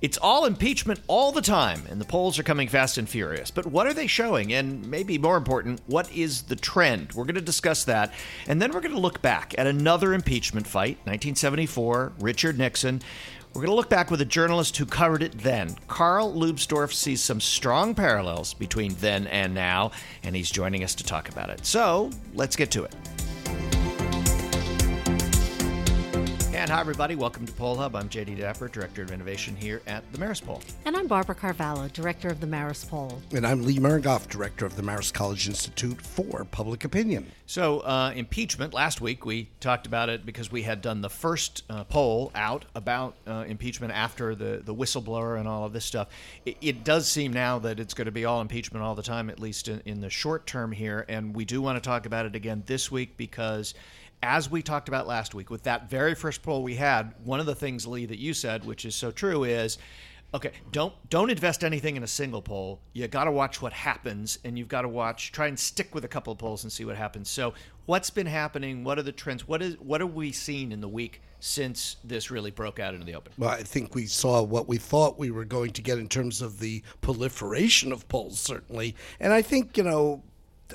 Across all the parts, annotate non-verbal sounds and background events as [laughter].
It's all impeachment all the time, and the polls are coming fast and furious. But what are they showing? And maybe more important, what is the trend? We're going to discuss that. And then we're going to look back at another impeachment fight, 1974, Richard Nixon. We're going to look back with a journalist who covered it then. Carl Leubsdorf sees some strong parallels between then and now, and he's joining us to talk about it. So let's get to it. And hi, everybody. Welcome to Poll Hub. I'm JD Dapper, Director of Innovation here at the Marist Poll. And I'm Barbara Carvalho, Director of the Marist Poll. And I'm Lee Miringoff, Director of the Marist College Institute for Public Opinion. So, uh, impeachment, last week we talked about it because we had done the first uh, poll out about uh, impeachment after the, the whistleblower and all of this stuff. It, it, does seem now that it's going to be all impeachment all the time, at least in, in the short term here. And we do want to talk about it again this week because as we talked about last week with that very first poll we had, one of the things, Lee, that you said, which is so true, is okay, don't don't invest anything in a single poll. You got to watch what happens, and you've got to watch, try and stick with a couple of polls and see what happens. So, what's been happening? What are the trends? What is what have we seen in the week since this really broke out into the open? Well, I think we saw what we thought we were going to get in terms of the proliferation of polls, certainly, and I think you know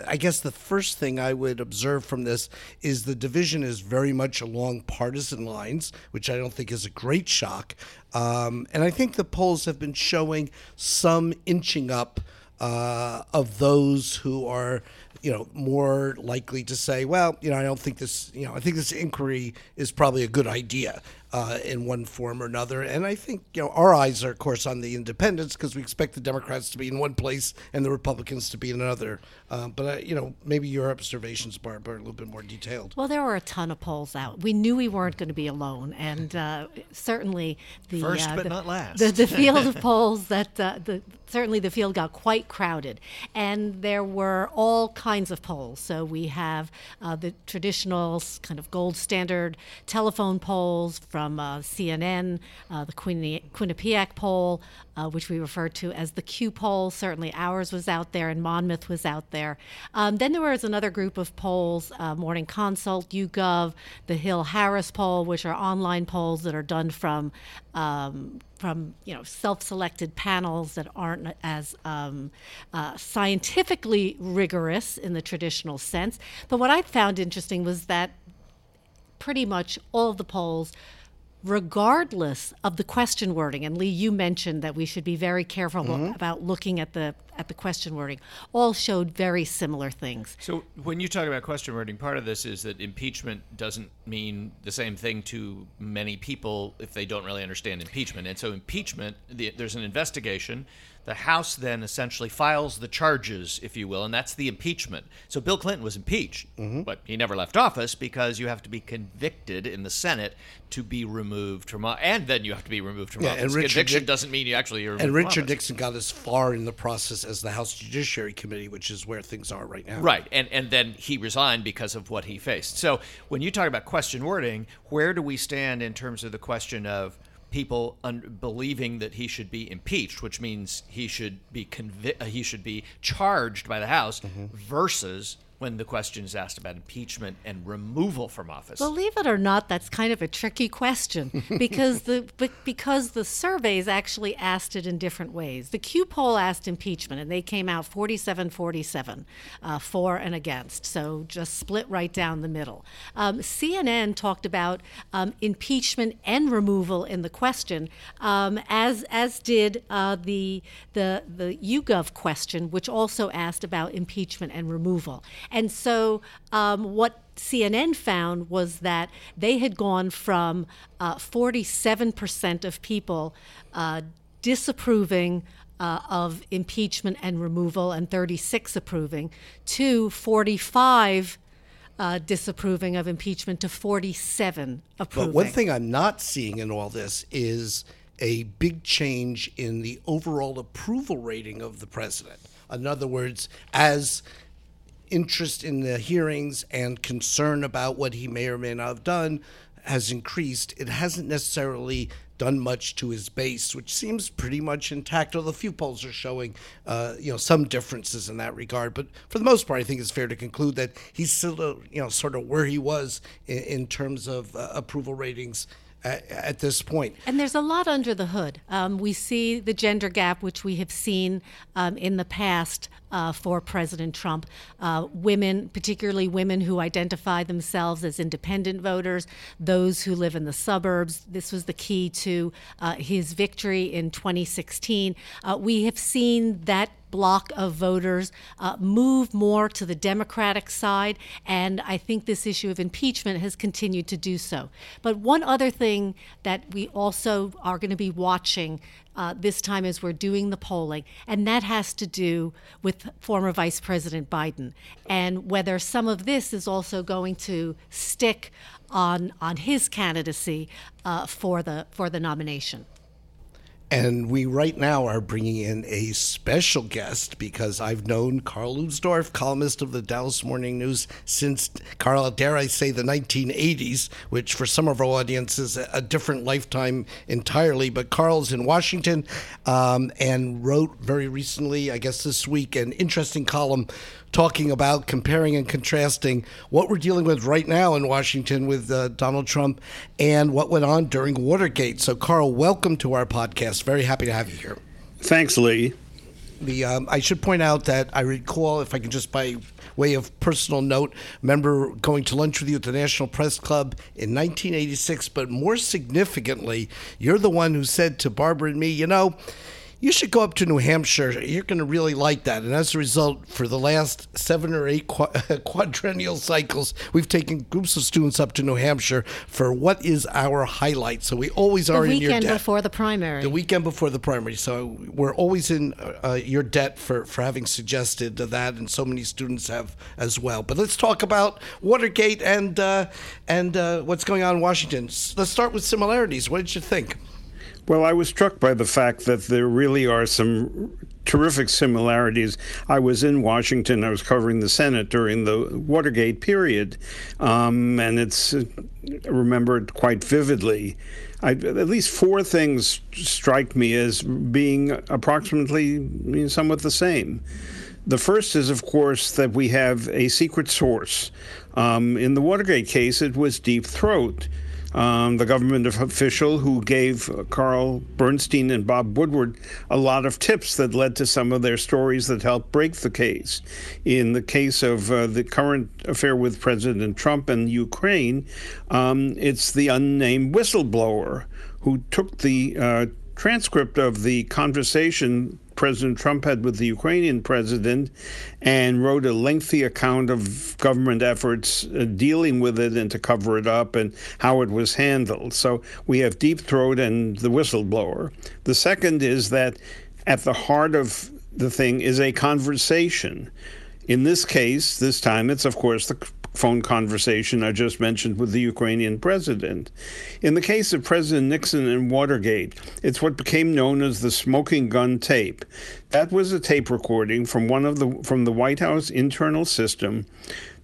I guess the first thing I would observe from this is the division is very much along partisan lines, which I don't think is a great shock. Um, and I think the polls have been showing some inching up uh, of those who are you know, more likely to say, well, you know, I don't think this, you know, I think this inquiry is probably a good idea uh, in one form or another. And I think, you know, our eyes are, of course, on the independents because we expect the Democrats to be in one place and the Republicans to be in another. Uh, but, uh, you know, maybe your observations, Barb, are a little bit more detailed. Well, there were a ton of polls out. We knew we weren't going to be alone. And uh, certainly the. First, uh, but the, not last. The, the field of [laughs] polls that, uh, the, certainly the field got quite crowded. And there were all kinds of polls. So we have uh, the traditional kind of gold standard telephone polls from uh, CNN, uh, the Quinnipiac poll, uh, which we refer to as the Q poll. Certainly ours was out there, and Monmouth was out there. Um, then there was another group of polls uh, Morning Consult, YouGov, the Hill Harris poll, which are online polls that are done from. Um, from you know self-selected panels that aren't as um, uh, scientifically rigorous in the traditional sense. But what I found interesting was that pretty much all of the polls regardless of the question wording. And Lee, you mentioned that we should be very careful mm-hmm. about looking at the at the question wording. All showed very similar things. So when you talk about question wording, part of this is that impeachment doesn't mean the same thing to many people if they don't really understand impeachment. And so impeachment, the, there's an investigation the House then essentially files the charges, if you will, and that's the impeachment. So Bill Clinton was impeached, mm-hmm. but he never left office because you have to be convicted in the Senate to be removed from office, and then you have to be removed from yeah, office. And Richard Conviction Dick- doesn't mean you actually are. And Richard Nixon got as far in the process as the House Judiciary Committee, which is where things are right now. Right, and and then he resigned because of what he faced. So when you talk about question wording, where do we stand in terms of the question of people un- believing that he should be impeached, which means he should be convi- uh, he should be charged by the House, mm-hmm. versus when the question is asked about impeachment and removal from office. Believe it or not, that's kind of a tricky question [laughs] because the because the surveys actually asked it in different ways. The Q poll asked impeachment, and they came out 47-47 uh, for and against, so just split right down the middle. Um, CNN talked about um, impeachment and removal in the question, um, as as did uh, the the the YouGov question, which also asked about impeachment and removal. And so, um, what CNN found was that they had gone from uh, 47% of people uh, disapproving uh, of impeachment and removal and 36 approving to 45 uh, disapproving of impeachment to 47 approving. But one thing I'm not seeing in all this is a big change in the overall approval rating of the president. In other words, as interest in the hearings and concern about what he may or may not have done has increased. It hasn't necessarily done much to his base, which seems pretty much intact. Although a few polls are showing, uh, you know, some differences in that regard. But for the most part, I think it's fair to conclude that he's still, you know, sort of where he was in, in terms of uh, approval ratings at, at this point. And there's a lot under the hood. Um, we see the gender gap, which we have seen um, in the past uh, for President Trump. Uh, women, particularly women who identify themselves as independent voters, those who live in the suburbs. This was the key to uh, his victory in 2016. Uh, we have seen that block of voters uh, move more to the Democratic side, and I think this issue of impeachment has continued to do so. But one other thing that we also are going to be watching uh, this time as we're doing the polling, and that has to do with former Vice President Biden and whether some of this is also going to stick on on his candidacy uh, for the for the nomination. And we right now are bringing in a special guest because I've known Carl Leubsdorf, columnist of the Dallas Morning News, since, Carl, dare I say, the 1980s, which for some of our audience is a different lifetime entirely. But Carl's in Washington um, and wrote very recently, I guess this week, an interesting column talking about comparing and contrasting what we're dealing with right now in Washington with uh, Donald Trump and what went on during Watergate. So, Carl, welcome to our podcast. Very happy to have you here. Thanks, Lee. The um, I should point out that I recall, if I can just by way of personal note, remember going to lunch with you at the National Press Club in 1986. But more significantly, you're the one who said to Barbara and me, you know you should go up to New Hampshire. You're going to really like that. And as a result, for the last seven or eight [laughs] quadrennial cycles, we've taken groups of students up to New Hampshire for what is our highlight. So we always are in your debt. The weekend before the primary. The weekend before the primary. So we're always in uh, your debt for, for having suggested that, and so many students have as well. But let's talk about Watergate and uh, and uh, what's going on in Washington. Let's start with similarities. What did you think? Well, I was struck by the fact that there really are some terrific similarities. I was in Washington. I was covering the Senate during the Watergate period, um, and it's uh, remembered quite vividly. I, at least four things strike me as being approximately somewhat the same. The first is, of course, that we have a secret source. Um, in the Watergate case, it was Deep Throat um, the government official who gave Carl Bernstein and Bob Woodward a lot of tips that led to some of their stories that helped break the case. In the case of uh, the current affair with President Trump and Ukraine, um, it's the unnamed whistleblower who took the uh, transcript of the conversation President Trump had with the Ukrainian president and wrote a lengthy account of government efforts uh, dealing with it and to cover it up and how it was handled. So we have Deep Throat and the whistleblower. The second is that at the heart of the thing is a conversation. In this case, this time it's, of course, the phone conversation I just mentioned with the Ukrainian president. In the case of President Nixon and Watergate, it's what became known as the smoking gun tape. That was a tape recording from one of the from the White House internal system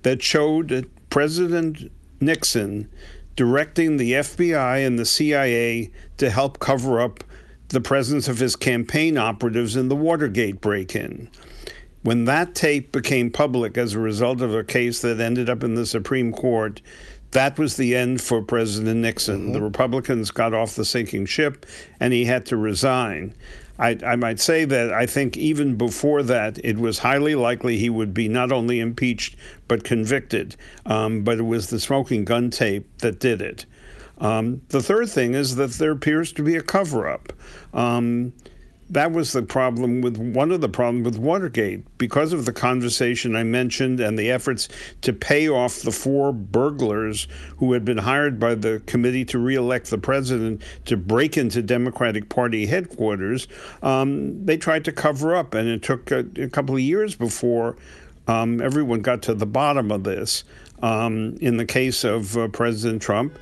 that showed President Nixon directing the FBI and the CIA to help cover up the presence of his campaign operatives in the Watergate break in. When that tape became public as a result of a case that ended up in the Supreme Court, that was the end for President Nixon. Mm-hmm. The Republicans got off the sinking ship and he had to resign. I, I, might say that I think even before that, it was highly likely he would be not only impeached but convicted. Um, but it was the smoking gun tape that did it. Um, the third thing is that there appears to be a cover up. Um, that was the problem with one of the problems with Watergate because of the conversation I mentioned and the efforts to pay off the four burglars who had been hired by the committee to reelect the president to break into Democratic Party headquarters. Um, they tried to cover up, and it took a, a couple of years before um, everyone got to the bottom of this. Um, in the case of uh, President Trump,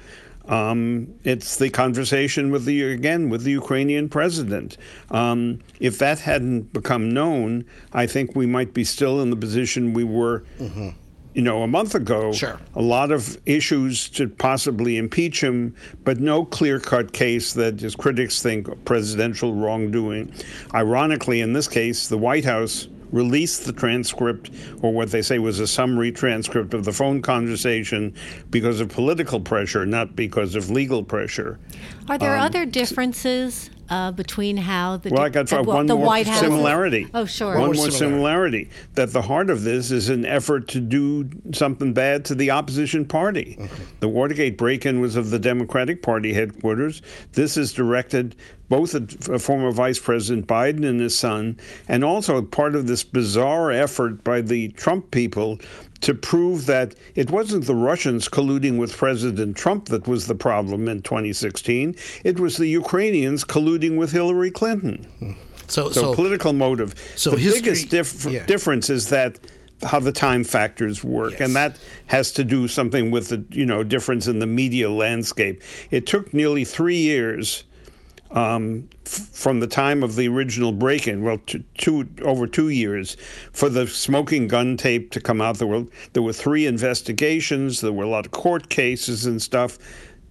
um, it's the conversation with the again with the Ukrainian president. Um, if that hadn't become known, I think we might be still in the position we were. Mm-hmm. You know, a month ago, sure. a lot of issues to possibly impeach him, but no clear cut case that, his critics think, presidential wrongdoing. Ironically, in this case, the White House release the transcript, or what they say was a summary transcript of the phone conversation, because of political pressure, not because of legal pressure. Are there um, other differences uh, between how the well, I got the, one the more White House similarity. Oh, sure. One, more more similarity. similarity. That the heart of this is an effort to do something bad to the opposition party. Okay. The Watergate break-in was of the Democratic Party headquarters. This is directed both at former Vice President Biden and his son, and also part of this bizarre effort by the Trump people to prove that it wasn't the Russians colluding with President Trump that was the problem in 2016. It was the Ukrainians colluding with Hillary Clinton. So, so, so political motive. So the history, biggest dif- yeah. difference is that how the time factors work, yes. and that has to do something with the you know difference in the media landscape. It took nearly three years um, f- from the time of the original break-in, well, t- two over two years, for the smoking gun tape to come out. There were there were three investigations. There were a lot of court cases and stuff.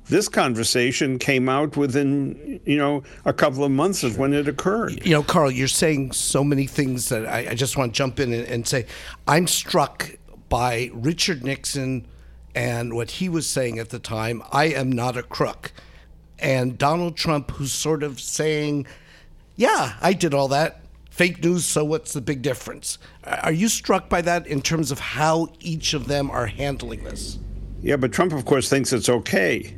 This conversation came out within, you know, a couple of months of when it occurred. You know, Carl, you're saying so many things that I, I just want to jump in and, and say I'm struck by Richard Nixon and what he was saying at the time. I am not a crook and Donald Trump, who's sort of saying, Yeah, I did all that. Fake news, so what's the big difference? Are you struck by that in terms of how each of them are handling this? Yeah, but Trump, of course, thinks it's okay.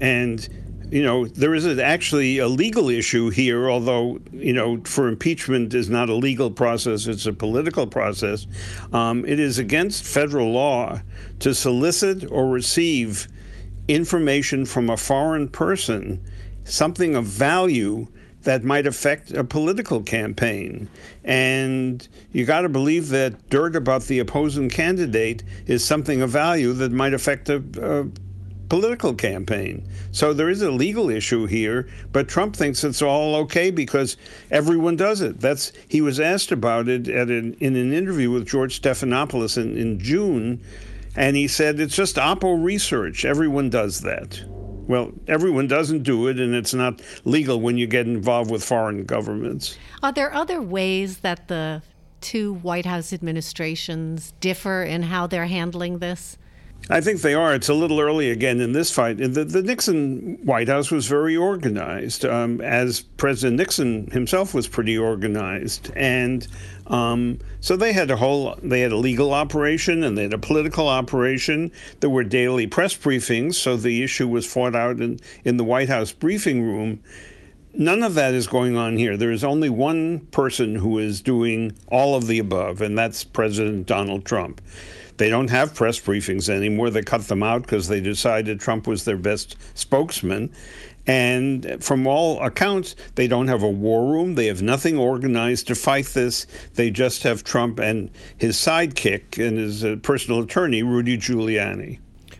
And, you know, there is actually a legal issue here, although, you know, for impeachment is not a legal process, it's a political process. Um, it is against federal law to solicit or receive information from a foreign person, something of value that might affect a political campaign. And you got to believe that dirt about the opposing candidate is something of value that might affect a, a, political campaign. So there is a legal issue here, but Trump thinks it's all okay because everyone does it. That's he was asked about it at an, in an interview with George Stephanopoulos in, in June and he said, it's just Oppo research. Everyone does that. Well, everyone doesn't do it, and it's not legal when you get involved with foreign governments. Are there other ways that the two White House administrations differ in how they're handling this? I think they are. It's a little early again in this fight. The, the Nixon White House was very organized, um, as President Nixon himself was pretty organized, and um, so they had a whole. They had a legal operation and they had a political operation. There were daily press briefings, so the issue was fought out in in the White House briefing room. None of that is going on here. There is only one person who is doing all of the above, and that's President Donald Trump. They don't have press briefings anymore. They cut them out because they decided Trump was their best spokesman. And from all accounts, they don't have a war room. They have nothing organized to fight this. They just have Trump and his sidekick and his uh, personal attorney, Rudy Giuliani.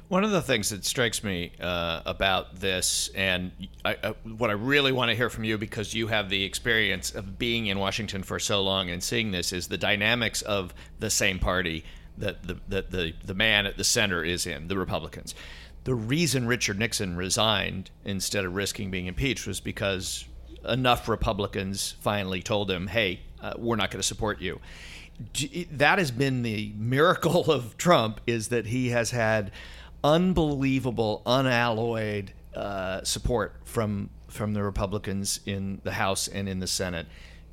One of the things that strikes me uh, about this, and I, uh, what I really want to hear from you, because you have the experience of being in Washington for so long and seeing this, is the dynamics of the same party that the, that the, the man at the center is in, the Republicans. The reason Richard Nixon resigned instead of risking being impeached was because enough Republicans finally told him, hey, uh, we're not going to support you. That has been the miracle [laughs] of Trump is that he has had unbelievable, unalloyed uh, support from from the Republicans in the House and in the Senate.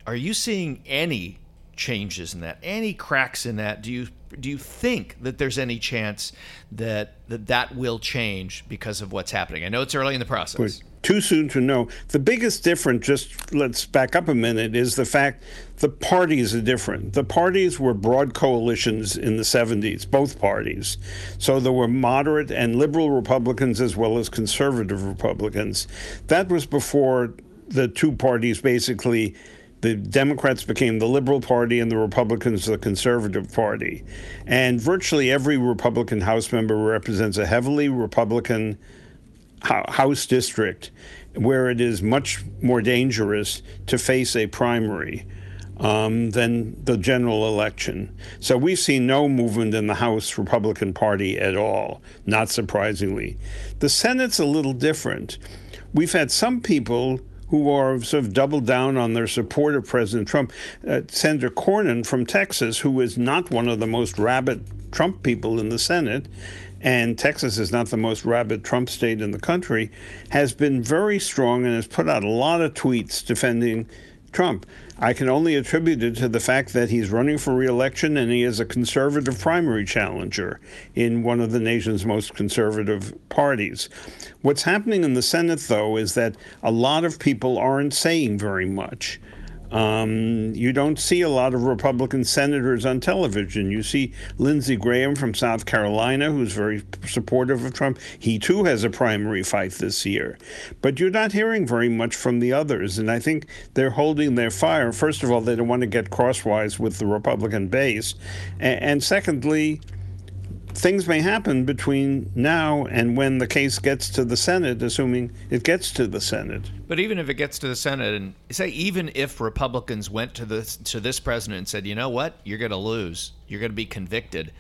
Are you seeing any changes in that? Any cracks in that? Do you do you think that there's any chance that that, that will change because of what's happening? I know it's early in the process. Too soon to know. The biggest difference, just let's back up a minute, is the fact the parties are different. The parties were broad coalitions in the 70s, both parties. So there were moderate and liberal Republicans as well as conservative Republicans. That was before the two parties basically the Democrats became the Liberal Party and the Republicans the Conservative Party. And virtually every Republican House member represents a heavily Republican House district where it is much more dangerous to face a primary. Um, than the general election. So we've seen no movement in the House Republican Party at all, not surprisingly. The Senate's a little different. We've had some people who are sort of doubled down on their support of President Trump. Uh, Senator Cornyn from Texas, who is not one of the most rabid Trump people in the Senate, and Texas is not the most rabid Trump state in the country, has been very strong and has put out a lot of tweets defending Trump. I can only attribute it to the fact that he's running for reelection and he is a conservative primary challenger in one of the nation's most conservative parties. What's happening in the Senate, though, is that a lot of people aren't saying very much. Um, you don't see a lot of Republican senators on television. You see Lindsey Graham from South Carolina, who's very supportive of Trump. He too has a primary fight this year. But you're not hearing very much from the others. And I think they're holding their fire. First of all, they don't want to get crosswise with the Republican base. And, and secondly, things may happen between now and when the case gets to the Senate, assuming it gets to the Senate. But even if it gets to the Senate, and say even if Republicans went to this to this president and said, you know what, you're going to lose, you're going to be convicted.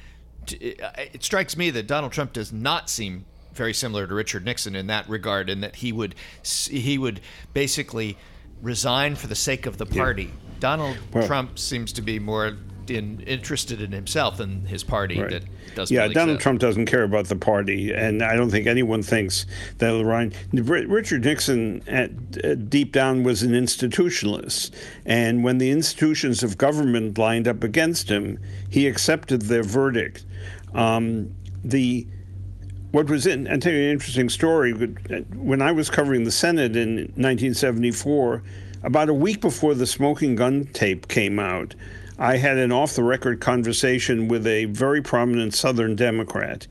It strikes me that Donald Trump does not seem very similar to Richard Nixon in that regard, in that he would he would basically resign for the sake of the party. Yeah. Donald well, Trump seems to be more in, interested in himself than his party right. that doesn't. Yeah, really Donald. Trump doesn't care about the party, and I don't think anyone thinks that Ryan Richard Nixon at, at deep down was an institutionalist, and when the institutions of government lined up against him, he accepted their verdict. Um, the what was in, I'll tell you an interesting story. When I was covering the Senate in 1974, about a week before the smoking gun tape came out, I had an off the record conversation with a very prominent Southern Democrat.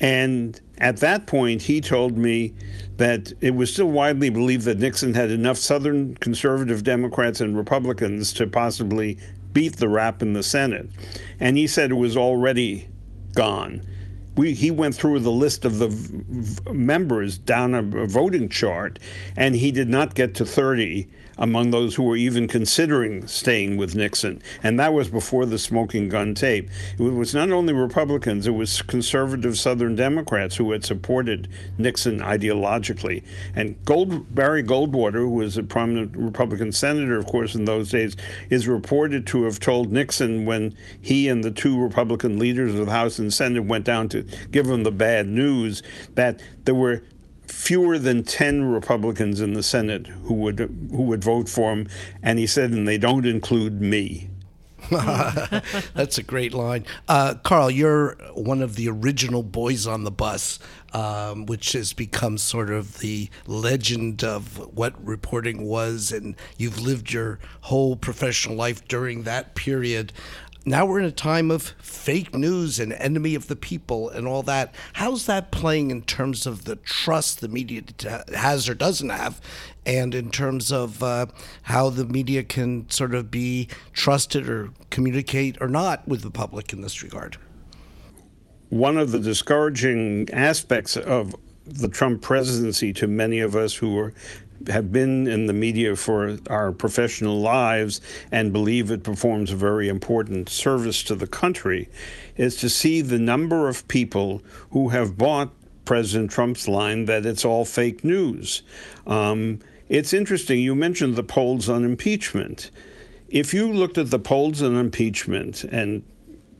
And at that point, he told me that it was still widely believed that Nixon had enough Southern conservative Democrats and Republicans to possibly beat the rap in the Senate. And he said it was already gone. We, he went through the list of the v- members down a, a voting chart, and he did not get to 30 among those who were even considering staying with Nixon. And that was before the smoking gun tape. It was not only Republicans, it was conservative Southern Democrats who had supported Nixon ideologically. And Gold, Barry Goldwater, who was a prominent Republican senator, of course, in those days, is reported to have told Nixon when he and the two Republican leaders of the House and Senate went down to give him the bad news that there were fewer than 10 Republicans in the Senate who would who would vote for him and he said and they don't include me. [laughs] That's a great line. Uh, Carl, you're one of the original boys on the bus, um, which has become sort of the legend of what reporting was, and you've lived your whole professional life during that period now we're in a time of fake news and enemy of the people and all that. How's that playing in terms of the trust the media has or doesn't have, and in terms of uh, how the media can sort of be trusted or communicate or not with the public in this regard? One of the discouraging aspects of the Trump presidency to many of us who were have been in the media for our professional lives and believe it performs a very important service to the country is to see the number of people who have bought President Trump's line that it's all fake news. Um, it's interesting. You mentioned the polls on impeachment. If you looked at the polls on impeachment and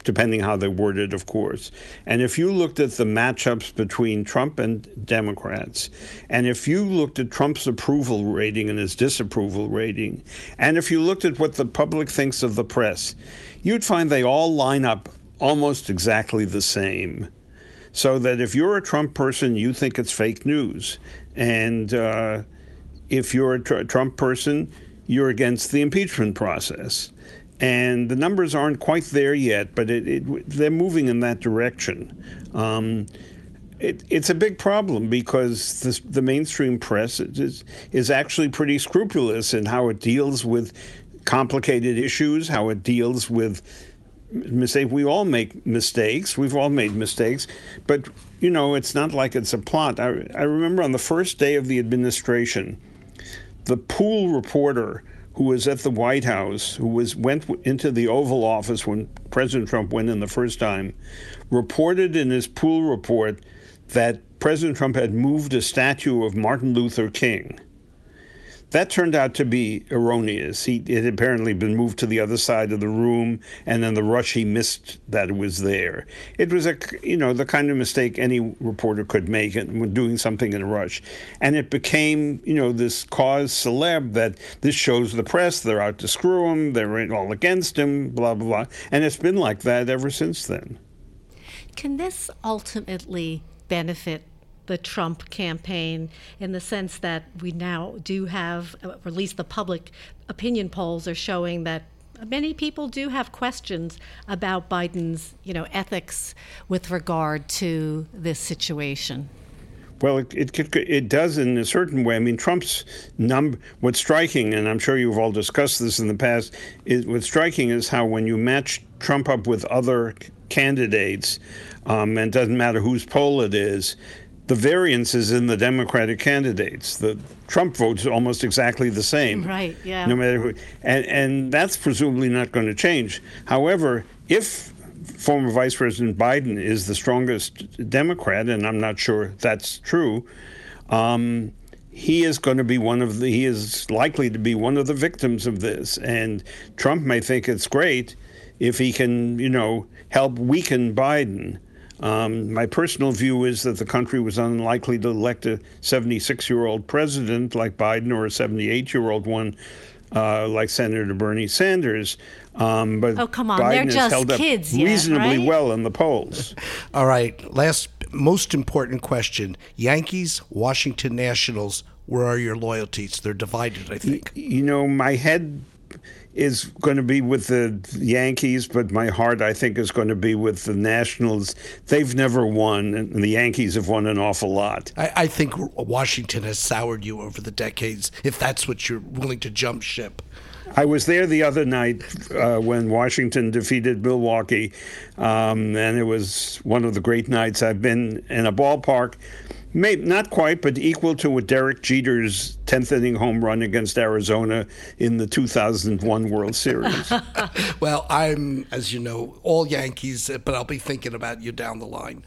depending how they worded, of course. And if you looked at the matchups between Trump and Democrats, and if you looked at Trump's approval rating and his disapproval rating, and if you looked at what the public thinks of the press, you'd find they all line up almost exactly the same. So that if you're a Trump person, you think it's fake news. And uh, if you're a tr- Trump person, you're against the impeachment process and the numbers aren't quite there yet, but it, it, they're moving in that direction. Um, it, it's a big problem because this, the mainstream press is, is actually pretty scrupulous in how it deals with complicated issues, how it deals with mistakes. We all make mistakes. We've all made mistakes, but you know, it's not like it's a plot. I, I remember on the first day of the administration, the pool reporter who was at the White House, who was went into the Oval Office when President Trump went in the first time, reported in his pool report that President Trump had moved a statue of Martin Luther King. That turned out to be erroneous. He it had apparently been moved to the other side of the room, and in the rush he missed that it was there. It was a you know the kind of mistake any reporter could make when doing something in a rush, and it became you know this cause celeb that this shows the press they're out to screw him, they're all against him, blah blah blah, and it's been like that ever since then. Can this ultimately benefit the Trump campaign in the sense that we now do have, or at least the public opinion polls are showing that many people do have questions about Biden's, you know, ethics with regard to this situation. Well, it, it, it does in a certain way. I mean, Trump's number. What's striking, and I'm sure you've all discussed this in the past, is what's striking is how when you match Trump up with other candidates, um, and it doesn't matter whose poll it is, the variance is in the Democratic candidates. The Trump vote's almost exactly the same. Right, yeah. No matter who. And, and that's presumably not going to change. However, if former Vice President Biden is the strongest Democrat, and I'm not sure that's true, um, he is going to be one of the, he is likely to be one of the victims of this. And Trump may think it's great if he can, you know, help weaken Biden. Um, my personal view is that the country was unlikely to elect a 76 year old president like Biden or a 78 year old one uh, like Senator Bernie Sanders. Um, but oh, come on. Biden They're has just held up kids yet, reasonably right? well in the polls. [laughs] All right. Last, most important question Yankees, Washington Nationals, where are your loyalties? They're divided, I think. You know, my head is going to be with the Yankees, but my heart, I think, is going to be with the Nationals. They've never won, and the Yankees have won an awful lot. I, I think Washington has soured you over the decades, if that's what you're willing to jump ship. I was there the other night uh, when Washington defeated Milwaukee, um, and it was one of the great nights I've been in a ballpark Maybe not quite, but equal to what Derek Jeter's 10th inning home run against Arizona in the 2001 World Series. [laughs] well, I'm, as you know, all Yankees, but I'll be thinking about you down the line.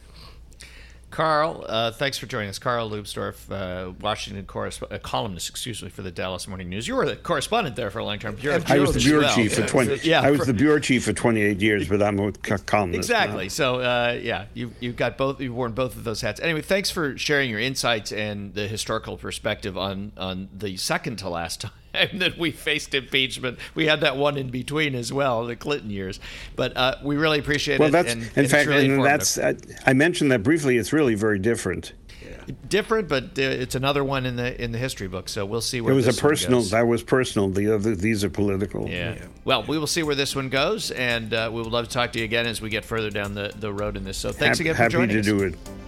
Carl, uh, thanks for joining us. Carl Leubsdorf, uh, Washington correspondent, uh, columnist, excuse me, for the Dallas Morning News. You were the correspondent there for a long time. You're I was the bureau well. chief for twenty. Yeah, I was for, the bureau chief for twenty eight years, but I'm a columnist. Exactly. Now. So uh, yeah, you you've got both. You've worn both of those hats. Anyway, thanks for sharing your insights and the historical perspective on on the second to last time [laughs] and that we faced impeachment. We had that one in between as well, the Clinton years. But uh, we really appreciate well, it. Well, that's and, in and fact, really and that's I, I, mentioned that briefly. It's really very different. Yeah. Different, but uh, it's another one in the in the history book. So we'll see where it was a personal. That was personal. The other these are political. Yeah. yeah. Well, we will see where this one goes, and uh, we would love to talk to you again as we get further down the, the road in this. So thanks happy, again for joining us. Happy to do it.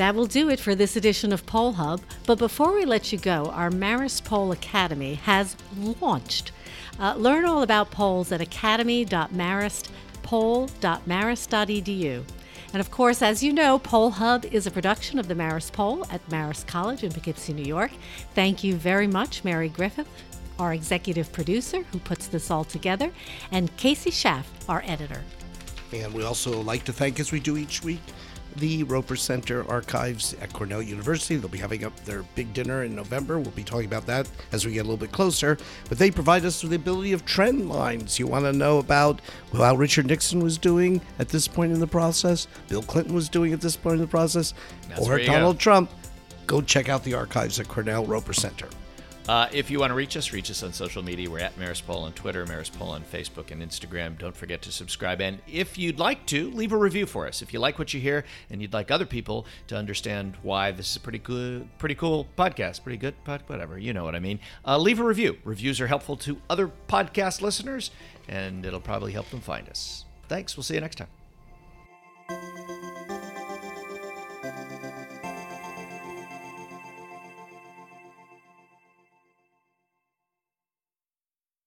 That will do it for this edition of Poll Hub. But before we let you go, our Marist Poll Academy has launched. Uh, learn all about polls at academy.maristpoll.marist.edu. And of course, as you know, Poll Hub is a production of the Marist Poll at Marist College in Poughkeepsie, New York. Thank you very much, Mary Griffith, our executive producer who puts this all together, and Casey Schaff, our editor. And we also like to thank, as we do each week, the Roper Center Archives at Cornell University. They'll be having up their big dinner in November. We'll be talking about that as we get a little bit closer. But they provide us with the ability of trend lines. You want to know about how Richard Nixon was doing at this point in the process, Bill Clinton was doing at this point in the process, That's or Donald go. Trump. Go check out the archives at Cornell Roper Center. Uh, if you want to reach us, reach us on social media. We're at Marist Poll on Twitter, Marist Poll on Facebook and Instagram. Don't forget to subscribe. And if you'd like to, leave a review for us. If you like what you hear and you'd like other people to understand why this is a pretty good, pretty cool podcast, pretty good, pod, whatever, you know what I mean, uh, leave a review. Reviews are helpful to other podcast listeners, and it'll probably help them find us. Thanks. We'll see you next time.